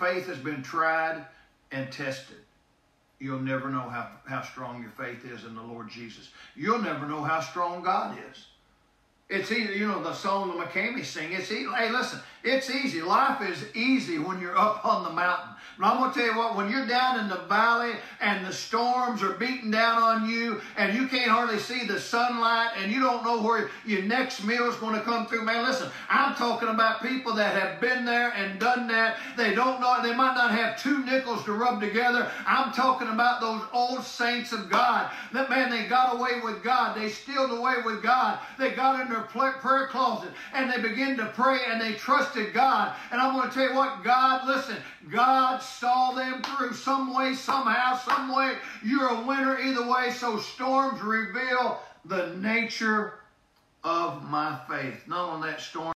faith has been tried and tested, you'll never know how, how strong your faith is in the Lord Jesus. You'll never know how strong God is. It's easy, you know, the song the McCamey sing. It's easy. Hey, listen, it's easy. Life is easy when you're up on the mountain. But I'm going to tell you what, when you're down in the valley and the storms are beating down on you and you can't hardly see the sunlight and you don't know where your next meal is going to come through, man, listen, I'm talking about people that have been there and done that. They don't know, they might not have two nickels to rub together. I'm talking about those old saints of God. That, man, they got away with God. They stealed away with God. They got in their prayer closet and they began to pray and they trusted God. And I'm going to tell you what, God, listen, God saw them through some way, somehow, some way. You're a winner either way. So storms reveal the nature of my faith. Not on that storm.